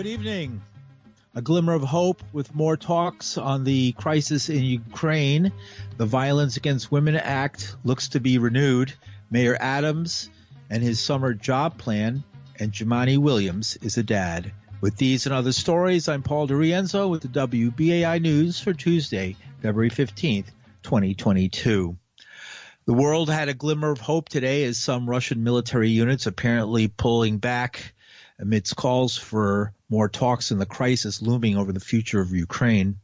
Good evening. A glimmer of hope with more talks on the crisis in Ukraine. The Violence Against Women Act looks to be renewed. Mayor Adams and his summer job plan, and Jumaane Williams is a dad. With these and other stories, I'm Paul DiRienzo with the WBAI News for Tuesday, February 15th, 2022. The world had a glimmer of hope today as some Russian military units apparently pulling back amidst calls for more talks in the crisis looming over the future of Ukraine.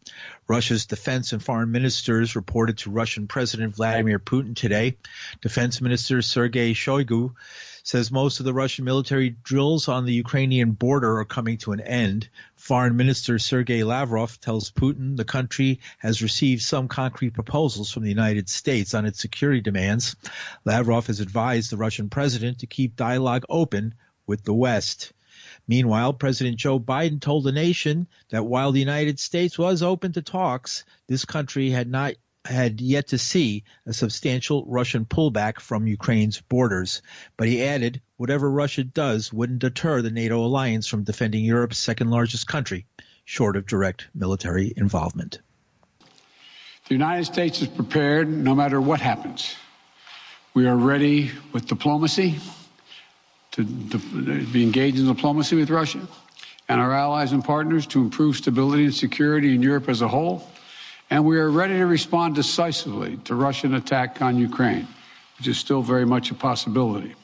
Russia's defense and foreign ministers reported to Russian President Vladimir Putin today. Defense Minister Sergei Shoigu says most of the Russian military drills on the Ukrainian border are coming to an end. Foreign Minister Sergei Lavrov tells Putin the country has received some concrete proposals from the United States on its security demands. Lavrov has advised the Russian president to keep dialogue open with the West. Meanwhile, President Joe Biden told the nation that while the United States was open to talks, this country had not had yet to see a substantial Russian pullback from Ukraine's borders. But he added, whatever Russia does wouldn't deter the NATO alliance from defending Europe's second largest country, short of direct military involvement. The United States is prepared no matter what happens. We are ready with diplomacy to, to be engaged in diplomacy with Russia and our allies and partners to improve stability and security in Europe as a whole. And we are ready to respond decisively to Russian attack on Ukraine, which is still very much a possibility.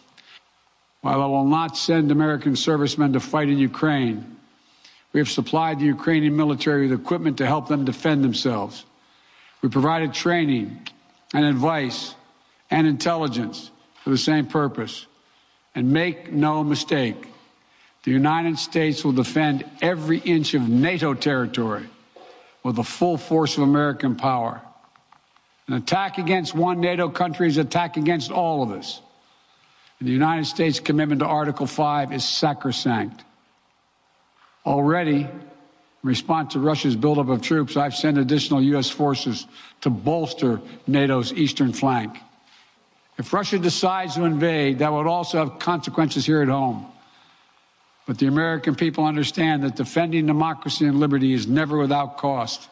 While I will not send American servicemen to fight in Ukraine, we have supplied the Ukrainian military with equipment to help them defend themselves. We provided training and advice and intelligence for the same purpose. And make no mistake, the United States will defend every inch of NATO territory with the full force of American power. An attack against one NATO country is an attack against all of us. And the United States' commitment to Article 5 is sacrosanct. Already, in response to Russia's buildup of troops, I've sent additional U.S. forces to bolster NATO's eastern flank. If Russia decides to invade, that would also have consequences here at home. But the American people understand that defending democracy and liberty is never without cost.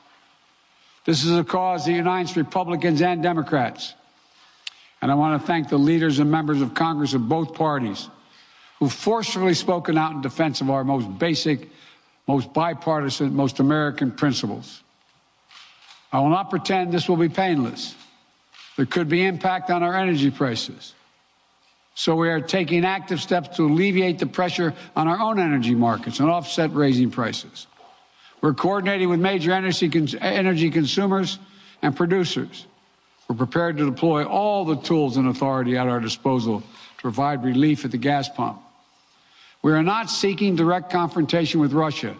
This is a cause that unites Republicans and Democrats. And I want to thank the leaders and members of Congress of both parties who've forcefully spoken out in defense of our most basic, most bipartisan, most American principles. I will not pretend this will be painless. There could be impact on our energy prices. So we are taking active steps to alleviate the pressure on our own energy markets and offset raising prices. We're coordinating with major energy, energy consumers and producers. We're prepared to deploy all the tools and authority at our disposal to provide relief at the gas pump. We are not seeking direct confrontation with Russia,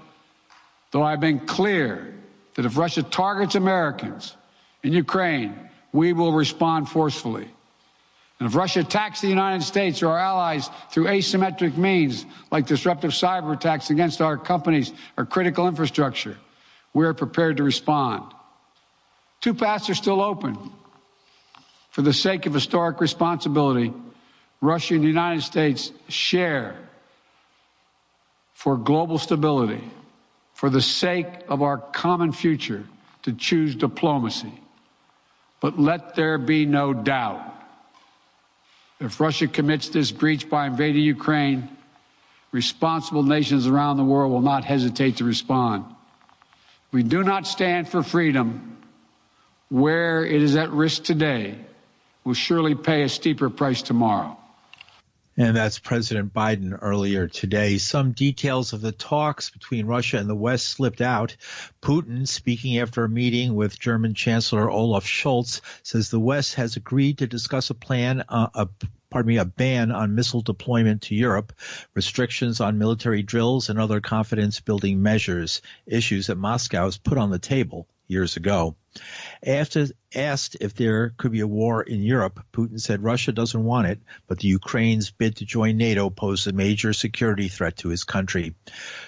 though I've been clear that if Russia targets Americans in Ukraine, we will respond forcefully. And if Russia attacks the United States or our allies through asymmetric means, like disruptive cyber attacks against our companies or critical infrastructure, we are prepared to respond. Two paths are still open. For the sake of historic responsibility, Russia and the United States share for global stability, for the sake of our common future, to choose diplomacy. But let there be no doubt. If Russia commits this breach by invading Ukraine, responsible nations around the world will not hesitate to respond. We do not stand for freedom where it is at risk today will surely pay a steeper price tomorrow. And that's President Biden earlier today. Some details of the talks between Russia and the West slipped out. Putin, speaking after a meeting with German Chancellor Olaf Scholz, says the West has agreed to discuss a plan, uh, a pardon me, a ban on missile deployment to Europe, restrictions on military drills, and other confidence building measures, issues that Moscow has put on the table years ago. After asked if there could be a war in Europe, Putin said Russia doesn't want it, but the Ukraine's bid to join NATO poses a major security threat to his country.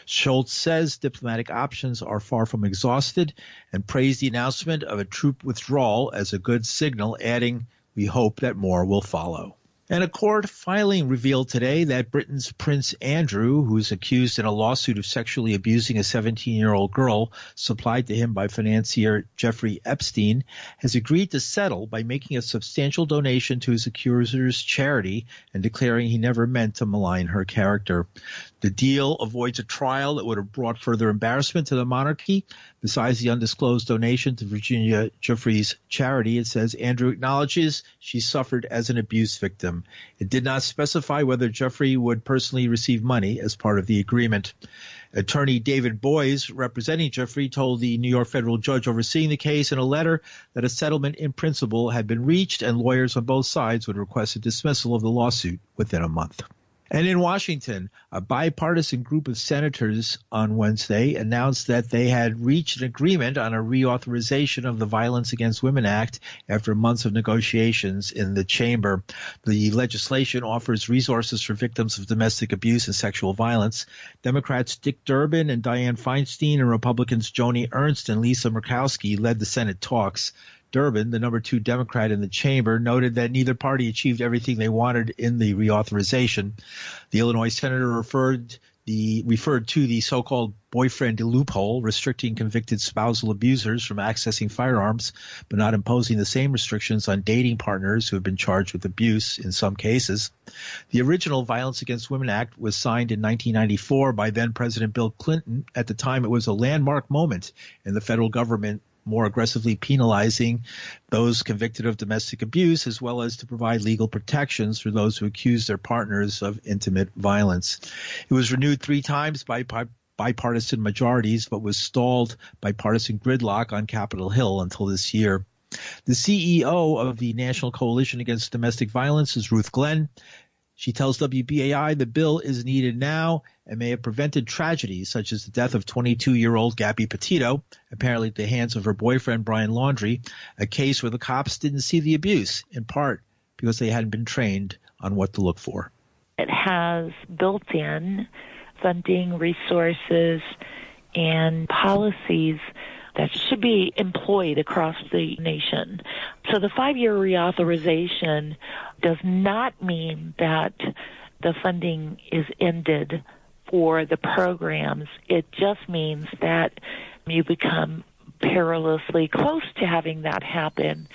Scholz says diplomatic options are far from exhausted and praised the announcement of a troop withdrawal as a good signal, adding, we hope that more will follow. And a court filing revealed today that Britain's Prince Andrew, who's accused in a lawsuit of sexually abusing a 17 year old girl supplied to him by financier Jeffrey Epstein, has agreed to settle by making a substantial donation to his accuser's charity and declaring he never meant to malign her character. The deal avoids a trial that would have brought further embarrassment to the monarchy. Besides the undisclosed donation to Virginia Giuffre's charity, it says Andrew acknowledges she suffered as an abuse victim. It did not specify whether Giuffre would personally receive money as part of the agreement. Attorney David Boies, representing Giuffre, told the New York federal judge overseeing the case in a letter that a settlement in principle had been reached and lawyers on both sides would request a dismissal of the lawsuit within a month. And in Washington, a bipartisan group of senators on Wednesday announced that they had reached an agreement on a reauthorization of the Violence Against Women Act after months of negotiations in the chamber. The legislation offers resources for victims of domestic abuse and sexual violence. Democrats Dick Durbin and Dianne Feinstein and Republicans Joni Ernst and Lisa Murkowski led the Senate talks. Durbin, the number two Democrat in the chamber, noted that neither party achieved everything they wanted in the reauthorization. The Illinois senator referred the referred to the so-called boyfriend loophole, restricting convicted spousal abusers from accessing firearms, but not imposing the same restrictions on dating partners who have been charged with abuse in some cases. The original Violence Against Women Act was signed in 1994 by then President Bill Clinton. At the time, it was a landmark moment in the federal government more aggressively penalizing those convicted of domestic abuse, as well as to provide legal protections for those who accuse their partners of intimate violence. It was renewed three times by bipartisan majorities, but was stalled by partisan gridlock on Capitol Hill until this year. The CEO of the National Coalition Against Domestic Violence is Ruth Glenn. She tells WBAI the bill is needed now and may have prevented tragedies such as the death of 22 year old Gabby Petito, apparently at the hands of her boyfriend Brian Laundrie, a case where the cops didn't see the abuse, in part because they hadn't been trained on what to look for. It has built in funding, resources, and policies that should be employed across the nation. So the five year reauthorization does not mean that the funding is ended for the programs. It just means that you become perilously close to having that happen.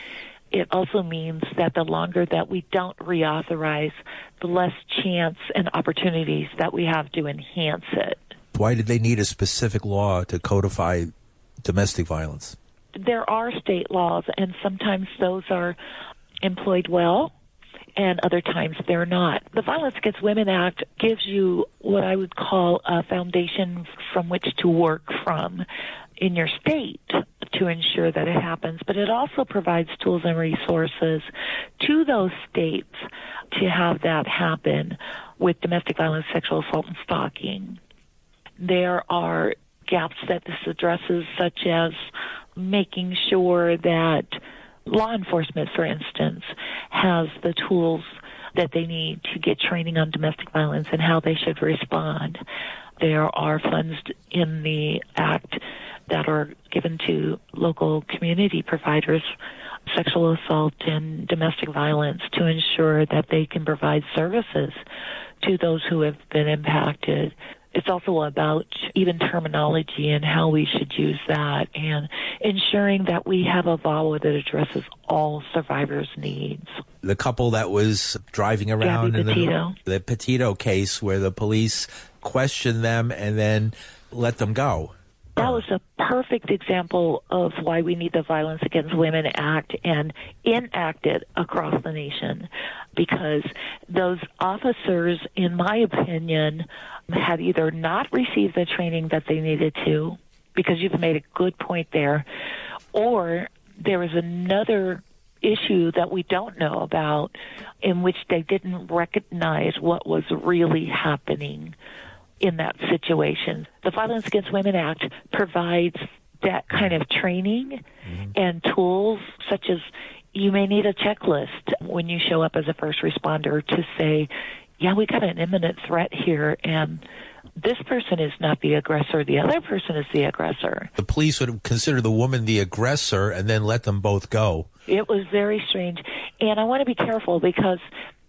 It also means that the longer that we don't reauthorize, the less chance and opportunities that we have to enhance it. Why did they need a specific law to codify domestic violence? There are state laws, and sometimes those are employed well and other times they're not. The Violence Against Women Act gives you what I would call a foundation from which to work from in your state to ensure that it happens, but it also provides tools and resources to those states to have that happen with domestic violence, sexual assault, and stalking. There are gaps that this addresses, such as making sure that law enforcement, for instance, has the tools that they need to get training on domestic violence and how they should respond. There are funds in the Act that are given to local community providers, sexual assault and domestic violence, to ensure that they can provide services to those who have been impacted it's also about even terminology and how we should use that and ensuring that we have a VAWA that addresses all survivors' needs. The couple that was driving around Gabby in Petito. the, the Petito case where the police questioned them and then let them go. That was a perfect example of why we need the Violence Against Women Act and enact it across the nation because those officers, in my opinion, had either not received the training that they needed to, because you've made a good point there, or there was another issue that we don't know about in which they didn't recognize what was really happening in that situation. The Violence Against Women Act provides that kind of training mm-hmm. and tools such as you may need a checklist when you show up as a first responder to say, yeah, we got an imminent threat here, and this person is not the aggressor, the other person is the aggressor. The police would consider the woman the aggressor and then let them both go. It was very strange. And I want to be careful because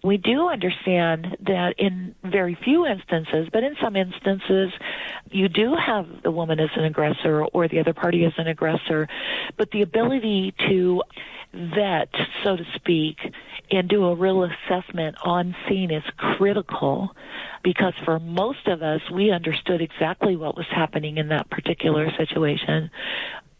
We do understand that in very few instances, but in some instances, you do have the woman as an aggressor or the other party as an aggressor. But the ability to vet, so to speak, and do a real assessment on scene is critical because for most of us, we understood exactly what was happening in that particular situation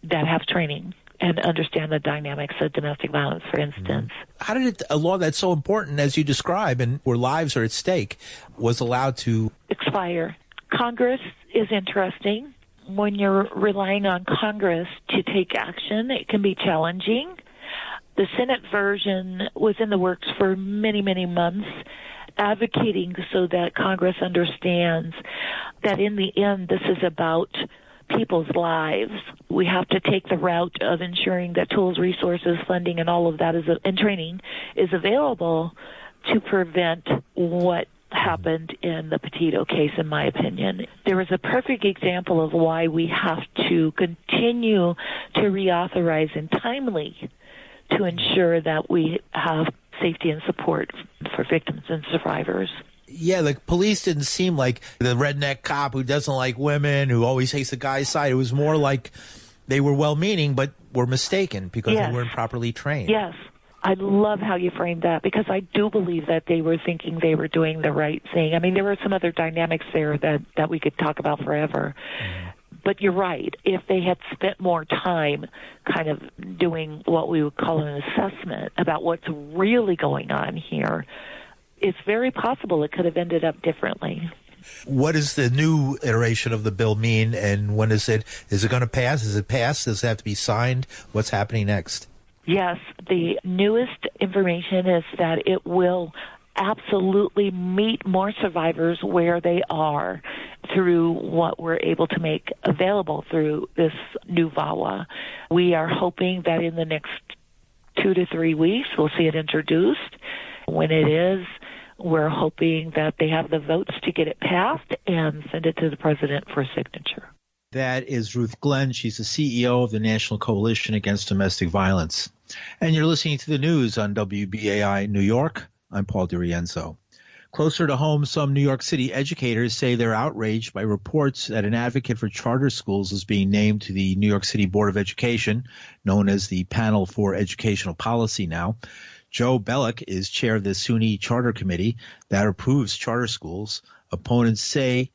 that have training and understand the dynamics of domestic violence, for mm-hmm. instance. How did it, a law that's so important as you describe and where lives are at stake was allowed to expire? Congress is interesting. When you're relying on Congress to take action, it can be challenging. The Senate version was in the works for many, many months advocating so that Congress understands that in the end, this is about people's lives. We have to take the route of ensuring that tools, resources, funding, and all of that is and training is available to prevent what happened in the Petito case, in my opinion. There is a perfect example of why we have to continue to reauthorize and timely to ensure that we have safety and support for victims and survivors yeah, the police didn't seem like the redneck cop who doesn't like women, who always takes the guy's side. It was more like they were well meaning, but were mistaken because yes. they weren't properly trained. Yes. I love how you framed that because I do believe that they were thinking they were doing the right thing. I mean, there were some other dynamics there that, that we could talk about forever. Mm-hmm. But you're right. If they had spent more time kind of doing what we would call an assessment about what's really going on here, it's very possible it could have ended up differently. What does the new iteration of the bill mean, and when is it? Is it going to pass? Is it passed? Does it have to be signed? What's happening next? Yes, the newest information is that it will absolutely meet more survivors where they are through what we're able to make available through this new VAWA. We are hoping that in the next two to three weeks we'll see it introduced. When it is, we're hoping that they have the votes to get it passed and send it to the president for signature. That is Ruth Glenn. She's the CEO of the National Coalition Against Domestic Violence. And you're listening to the news on WBAI New York. I'm Paul DiRienzo. Closer to home, some New York City educators say they're outraged by reports that an advocate for charter schools is being named to the New York City Board of Education, known as the Panel for Educational Policy now. Joe Belluck is chair of the SUNY Charter Committee that approves charter schools. Opponents say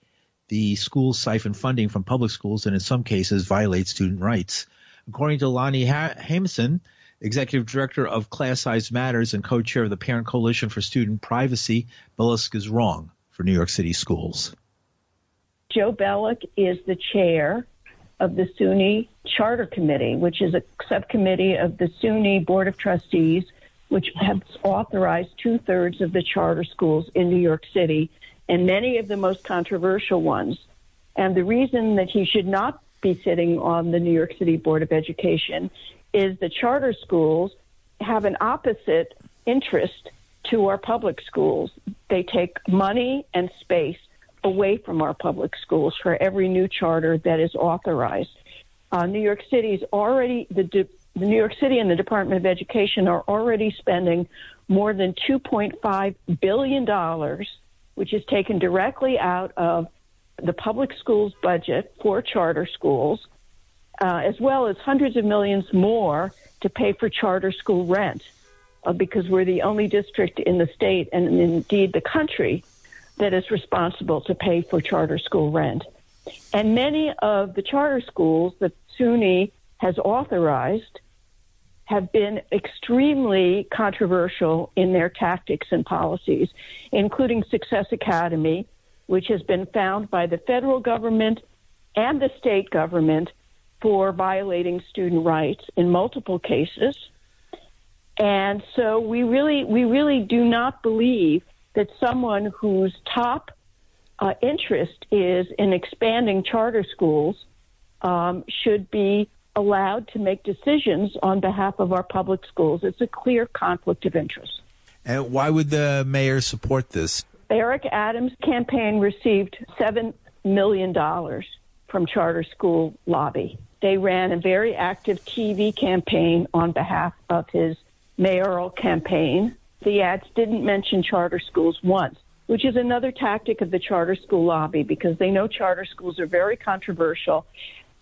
the schools siphon funding from public schools and in some cases violate student rights. According to Leonie ha- Haimson, executive director of Class Size Matters and co-chair of the Parent Coalition for Student Privacy, Belluck is wrong for New York City schools. Joe Belluck is the chair of the SUNY Charter Committee, which is a subcommittee of the SUNY Board of Trustees which has authorized two thirds of the charter schools in New York City and many of the most controversial ones. And the reason that he should not be sitting on the New York City Board of Education is the charter schools have an opposite interest to our public schools. They take money and space away from our public schools for every new charter that is authorized. Uh, New York City is already the the New York City and the Department of Education are already spending more than $2.5 billion, which is taken directly out of the public schools budget for charter schools, uh, as well as hundreds of millions more to pay for charter school rent, uh, because we're the only district in the state and indeed the country that is responsible to pay for charter school rent. And many of the charter schools that SUNY has authorized have been extremely controversial in their tactics and policies, including Success Academy, which has been found by the federal government and the state government for violating student rights in multiple cases. And so we really, we really do not believe that someone whose top uh, interest is in expanding charter schools um, should be allowed to make decisions on behalf of our public schools. It's a clear conflict of interest. And why would the mayor support this? Eric Adams' campaign received $7 million from charter school lobby. They ran a very active TV campaign on behalf of his mayoral campaign. The ads didn't mention charter schools once, which is another tactic of the charter school lobby because they know charter schools are very controversial.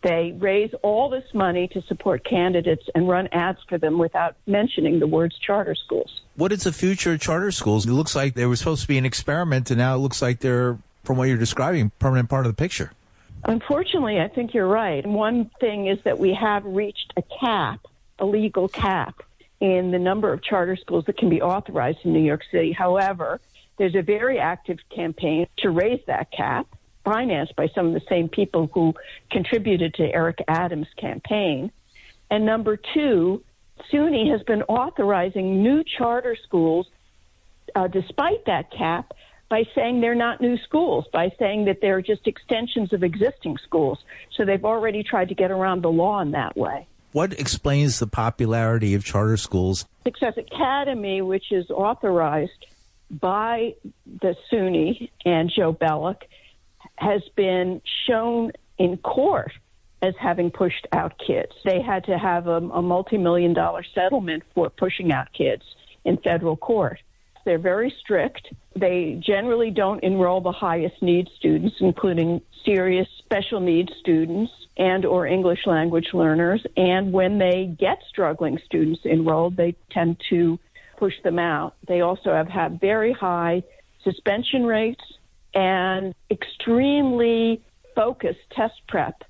They raise all this money to support candidates and run ads for them without mentioning the words charter schools. What is the future of charter schools? It looks like they were supposed to be an experiment, and now it looks like they're, from what you're describing, permanent part of the picture. Unfortunately, I think you're right. One thing is that we have reached a cap, a legal cap, in the number of charter schools that can be authorized in New York City. However, there's a very active campaign to raise that cap, financed by some of the same people who contributed to Eric Adams' campaign. And number two, SUNY has been authorizing new charter schools uh, despite that cap by saying they're not new schools, by saying that they're just extensions of existing schools. So they've already tried to get around the law in that way. What explains the popularity of charter schools? Success Academy, which is authorized by the SUNY and Joe Belluck, has been shown in court as having pushed out kids. They had to have a, a multi million dollar settlement for pushing out kids in federal court. They're very strict. They generally don't enroll the highest need students, including serious special needs students and or English language learners. And when they get struggling students enrolled, they tend to push them out. They also have had very high suspension rates and extremely focused test prep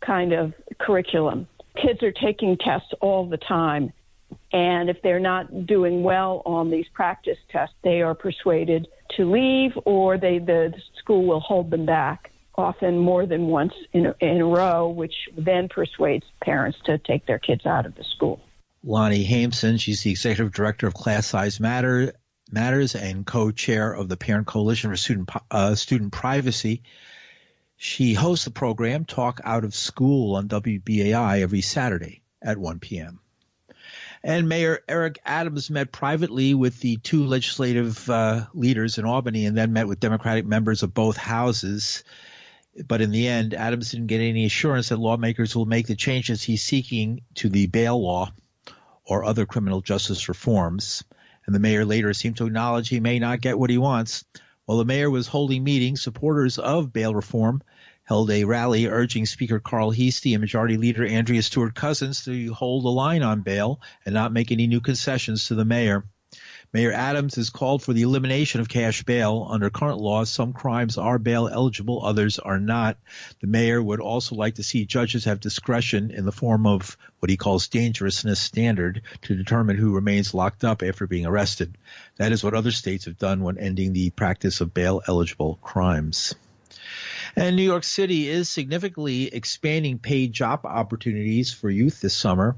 kind of curriculum. Kids are taking tests all the time and if they're not doing well on these practice tests, they are persuaded to leave or they, the school will hold them back, often more than once in a, in a row, which then persuades parents to take their kids out of the school. Leonie Haimson, she's the executive director of Class Size Matter, Matters and co-chair of the Parent Coalition for Student uh, Student Privacy. She hosts the program Talk Out of School on WBAI every Saturday at 1 p.m. And Mayor Eric Adams met privately with the two legislative uh, leaders in Albany and then met with Democratic members of both houses. But in the end, Adams didn't get any assurance that lawmakers will make the changes he's seeking to the bail law or other criminal justice reforms. And the mayor later seemed to acknowledge he may not get what he wants. While the mayor was holding meetings, supporters of bail reform held a rally urging Speaker Carl Heastie and Majority Leader Andrea Stewart Cousins to hold the line on bail and not make any new concessions to the mayor. Mayor Adams has called for the elimination of cash bail. Under current laws, some crimes are bail eligible, others are not. The mayor would also like to see judges have discretion in the form of what he calls dangerousness standard to determine who remains locked up after being arrested. That is what other states have done when ending the practice of bail eligible crimes. And New York City is significantly expanding paid job opportunities for youth this summer.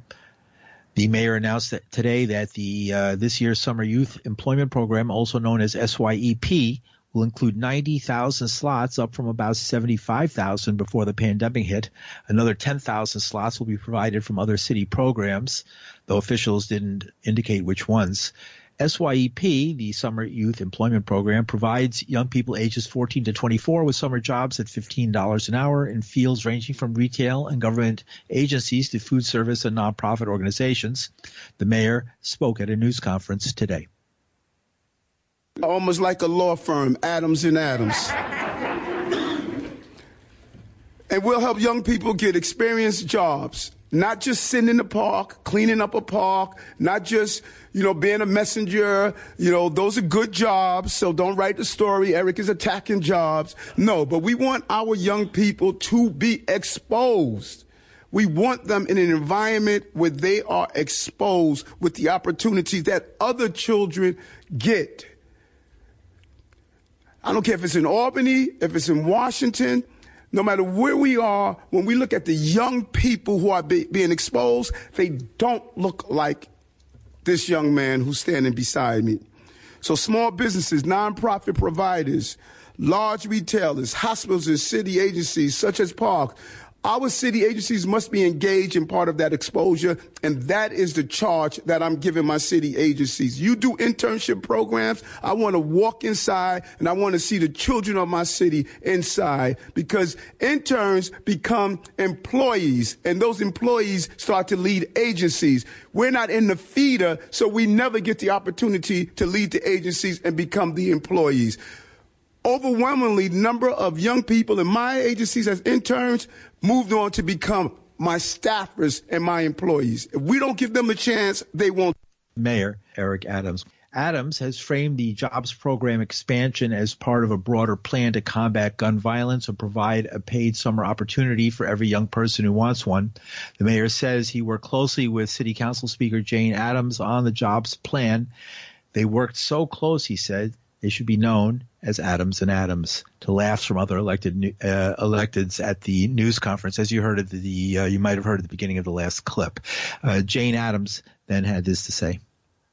The mayor announced that today that the uh, this year's summer youth employment program, also known as SYEP, will include 90,000 slots, up from about 75,000 before the pandemic hit. Another 10,000 slots will be provided from other city programs, though officials didn't indicate which ones. SYEP, the Summer Youth Employment Program, provides young people ages 14 to 24 with summer jobs at $15 an hour in fields ranging from retail and government agencies to food service and nonprofit organizations. The mayor spoke at a news conference today. Almost like a law firm, Adams and Adams. And we'll help young people get experienced jobs not just sitting in the park, cleaning up a park, not just, you know, being a messenger. You know, those are good jobs. So don't write the story. Eric is attacking jobs. No, but we want our young people to be exposed. We want them in an environment where they are exposed with the opportunities that other children get. I don't care if it's in Albany, if it's in Washington, no matter where we are, when we look at the young people who are be, being exposed, they don't look like this young man who's standing beside me. So small businesses, nonprofit providers, large retailers, hospitals and city agencies such as Park, Our city agencies must be engaged in part of that exposure, and that is the charge that I'm giving my city agencies. You do internship programs. I want to walk inside and I want to see the children of my city inside because interns become employees and those employees start to lead agencies. We're not in the feeder, so we never get the opportunity to lead the agencies and become the employees overwhelmingly number of young people in my agencies as interns moved on to become my staffers and my employees. If we don't give them a chance, they won't. Mayor Eric Adams. Adams has framed the jobs program expansion as part of a broader plan to combat gun violence and provide a paid summer opportunity for every young person who wants one. The mayor says he worked closely with City Council Speaker Adrienne Adams on the jobs plan. They worked so close, he said, they should be known as Adams and Adams. To laughs from other elected uh, electeds at the news conference, as you heard at the uh, you might have heard at the beginning of the last clip. Uh, Adrienne Adams then had this to say: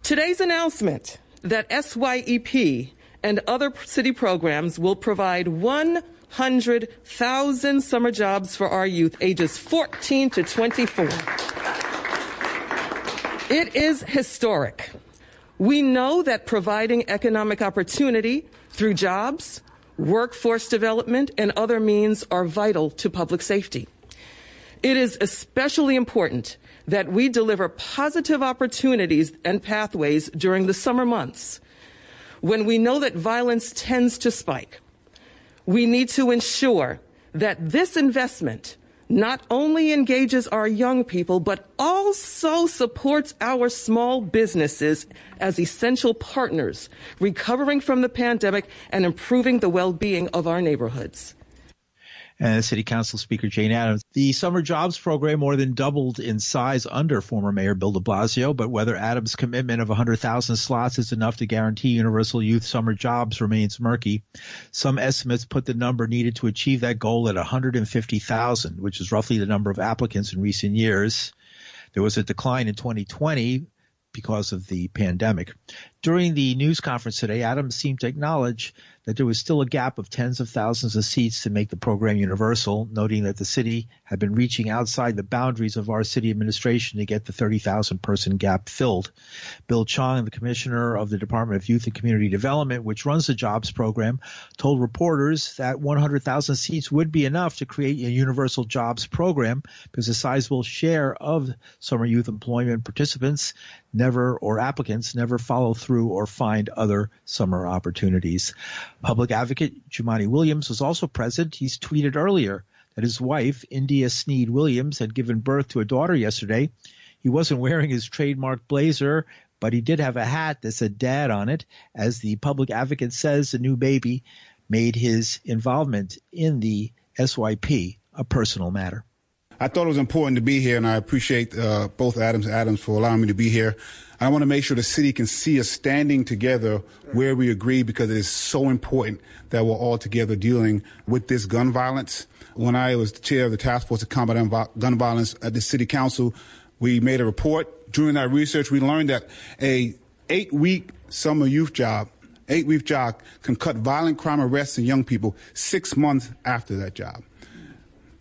Today's announcement that SYEP and other city programs will provide 100,000 summer jobs for our youth ages 14 to 24. It is historic. We know that providing economic opportunity through jobs, workforce development, and other means are vital to public safety. It is especially important that we deliver positive opportunities and pathways during the summer months when we know that violence tends to spike. We need to ensure that this investment not only engages our young people, but also supports our small businesses as essential partners, recovering from the pandemic and improving the well being of our neighborhoods and City Council Speaker Adrienne Adams. The summer jobs program more than doubled in size under former Mayor Bill de Blasio, but whether Adams' commitment of 100,000 slots is enough to guarantee universal youth summer jobs remains murky. Some estimates put the number needed to achieve that goal at 150,000, which is roughly the number of applicants in recent years. There was a decline in 2020 because of the pandemic. During the news conference today, Adams seemed to acknowledge that there was still a gap of tens of thousands of seats to make the program universal, noting that the city had been reaching outside the boundaries of our city administration to get the 30,000 person gap filled. Bill Chong, the commissioner of the Department of Youth and Community Development, which runs the jobs program, told reporters that 100,000 seats would be enough to create a universal jobs program because a sizable share of summer youth employment participants never or applicants never follow through or find other summer opportunities. Public advocate Jumaane Williams was also present. He's tweeted earlier that his wife, India Sneed Williams, had given birth to a daughter yesterday. He wasn't wearing his trademark blazer, but he did have a hat that said dad on it. As the public advocate says, the new baby made his involvement in the SYP a personal matter. I thought it was important to be here, and I appreciate uh, both Adams and Adams for allowing me to be here. I want to make sure the city can see us standing together where we agree because it is so important that we're all together dealing with this gun violence. When I was the chair of the task force to combat gun violence at the city council, we made a report. During that research, we learned that a eight week summer youth job, eight week job can cut violent crime arrests in young people six months after that job.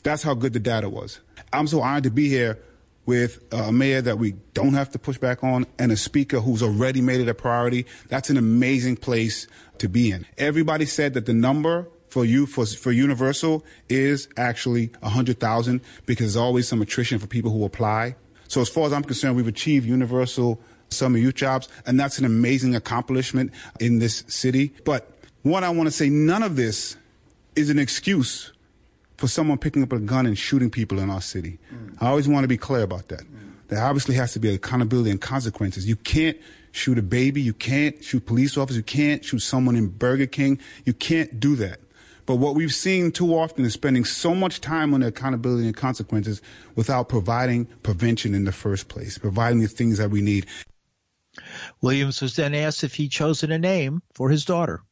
That's how good the data was. I'm so honored to be here with uh, a mayor that we don't have to push back on and a speaker who's already made it a priority. That's an amazing place to be in. Everybody said that the number for you for, for universal is actually 100,000 because there's always some attrition for people who apply. So as far as I'm concerned, we've achieved universal summer youth jobs and that's an amazing accomplishment in this city. But what I want to say, none of this is an excuse for someone picking up a gun and shooting people in our city. Mm. I always want to be clear about that. Mm. There obviously has to be accountability and consequences. You can't shoot a baby. You can't shoot police officers. You can't shoot someone in Burger King. You can't do that. But what we've seen too often is spending so much time on the accountability and consequences without providing prevention in the first place, providing the things that we need. Williams was then asked if he'd chosen a name for his daughter.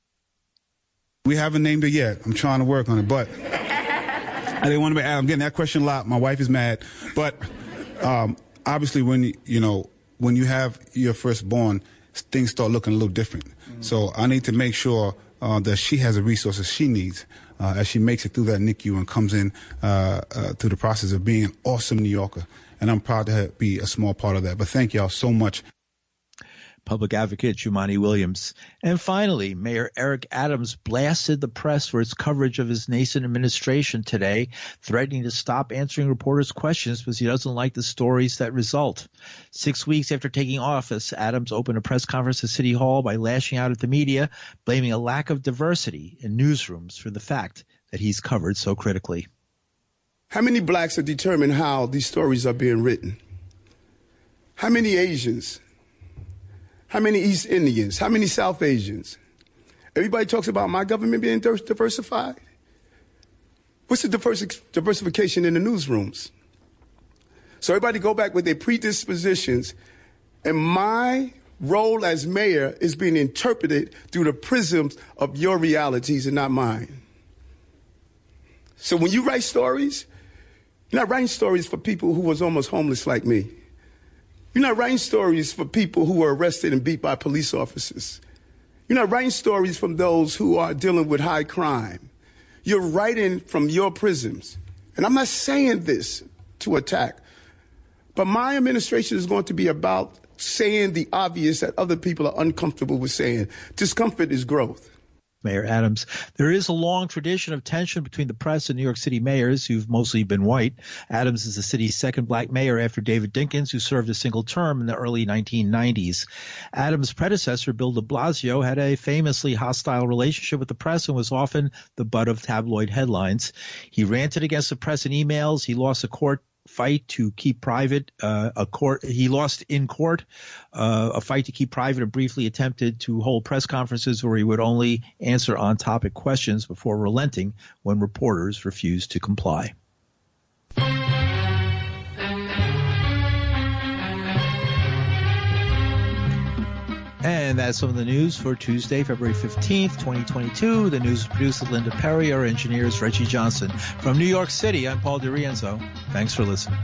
We haven't named her yet. I'm trying to work on it, but I didn't want to be. I'm getting that question a lot. My wife is mad, but um, obviously, when you know when you have your firstborn, things start looking a little different. Mm-hmm. So I need to make sure uh, that she has the resources she needs uh, as she makes it through that NICU and comes in uh, uh, through the process of being an awesome New Yorker. And I'm proud to be a small part of that. But thank y'all so much public advocate Jumaane Williams. And finally, Mayor Eric Adams blasted the press for its coverage of his nascent administration today, threatening to stop answering reporters' questions because he doesn't like the stories that result. Six weeks after taking office, Adams opened a press conference at City Hall by lashing out at the media, blaming a lack of diversity in newsrooms for the fact that he's covered so critically. How many blacks are determined how these stories are being written? How many Asians? How many East Indians? How many South Asians? Everybody talks about my government being diversified. What's the diversification in the newsrooms? So everybody go back with their predispositions, and my role as mayor is being interpreted through the prisms of your realities and not mine. So when you write stories, you're not writing stories for people who was almost homeless like me. You're not writing stories for people who were arrested and beat by police officers. You're not writing stories from those who are dealing with high crime. You're writing from your prisms. And I'm not saying this to attack, but my administration is going to be about saying the obvious that other people are uncomfortable with saying. Discomfort is growth. Mayor Adams. There is a long tradition of tension between the press and New York City mayors who've mostly been white. Adams is the city's second black mayor after David Dinkins, who served a single term in the early 1990s. Adams' predecessor, Bill de Blasio, had a famously hostile relationship with the press and was often the butt of tabloid headlines. He ranted against the press in emails. He lost a court fight to keep private uh, a court he lost in court uh, a fight to keep private and briefly attempted to hold press conferences where he would only answer on topic questions before relenting when reporters refused to comply And that's some of the news for Tuesday, February 15th, 2022. The news is produced by Linda Perry. Our engineer is Reggie Johnson. From New York City, I'm Paul DiRienzo. Thanks for listening.